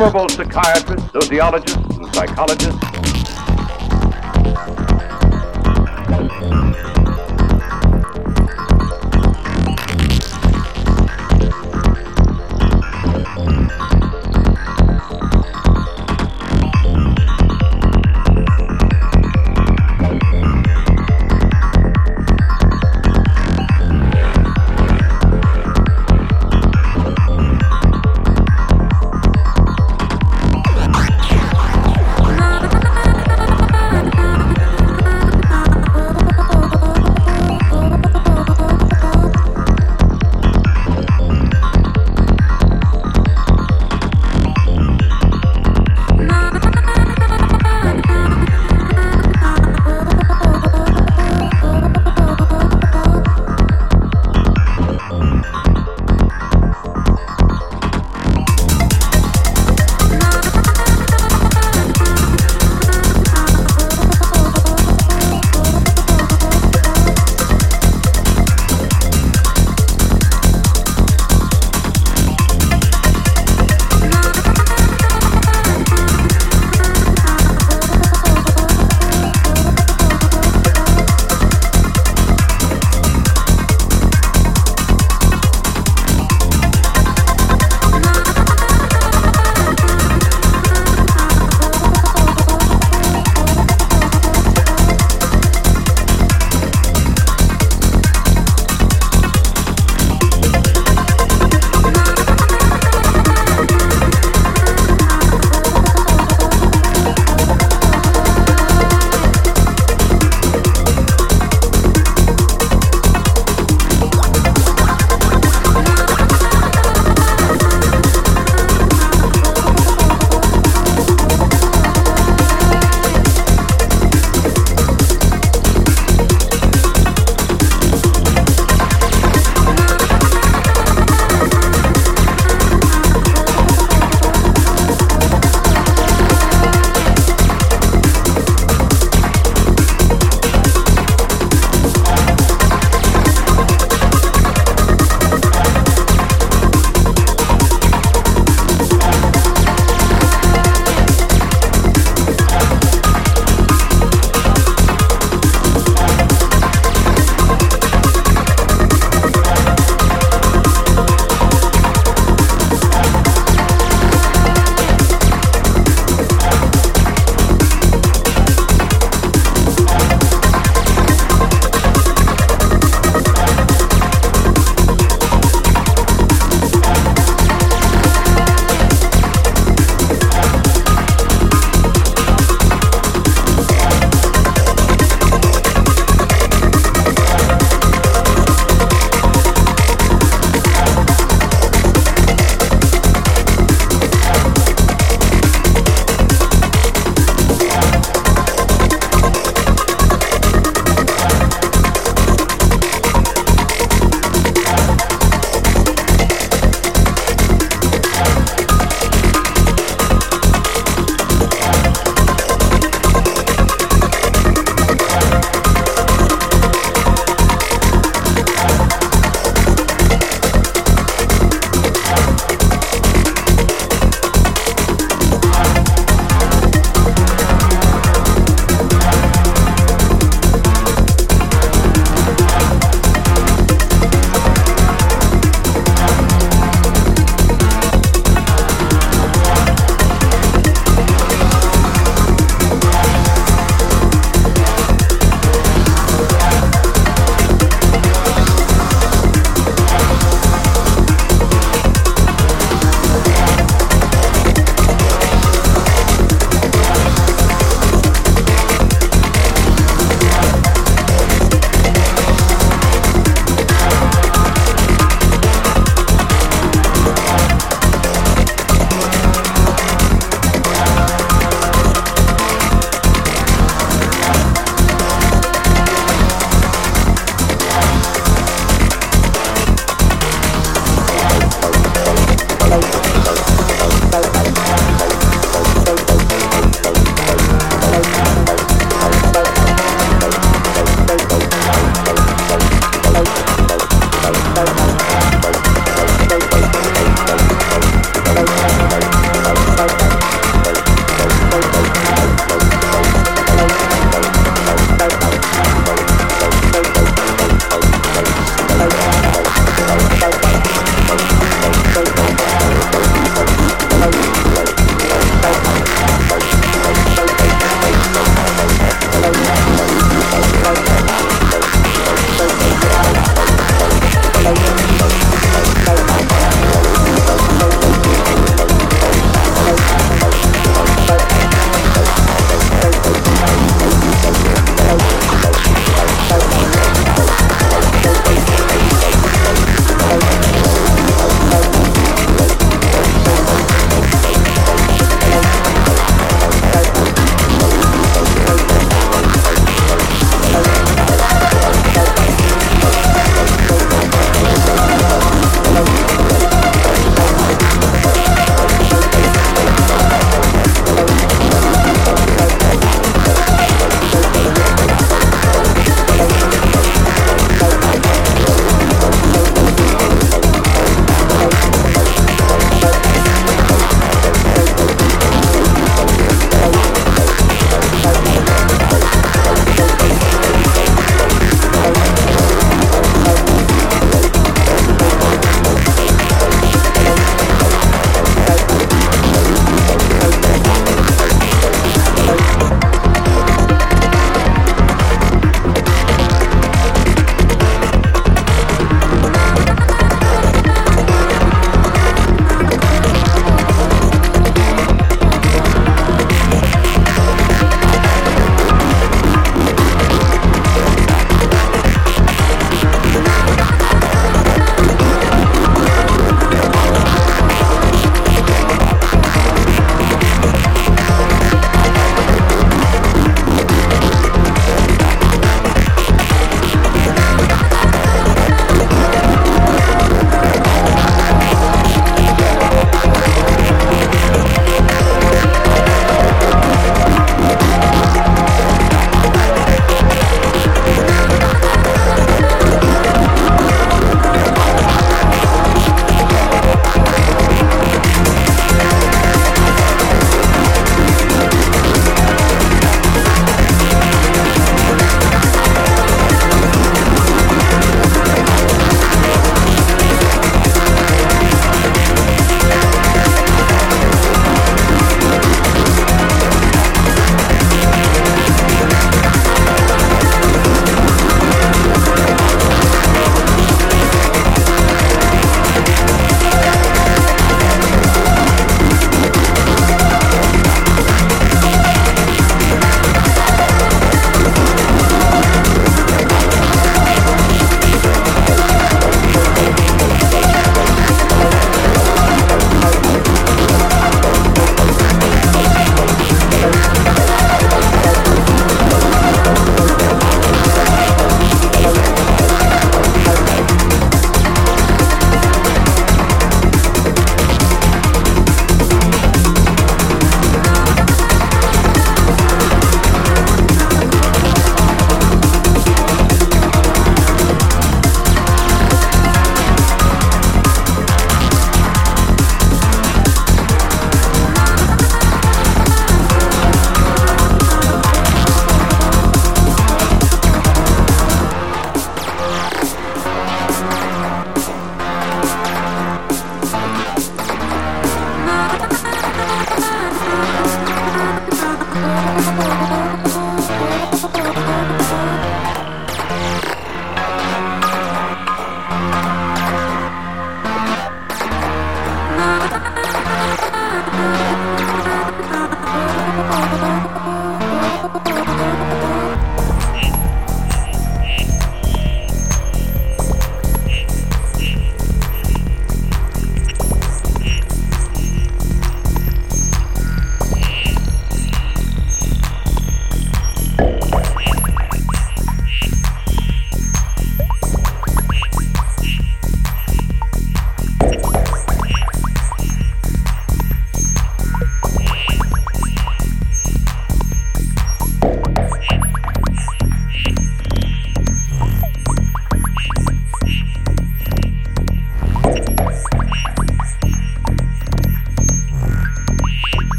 Innumerable psychiatrists,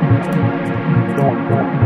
Don't, don't.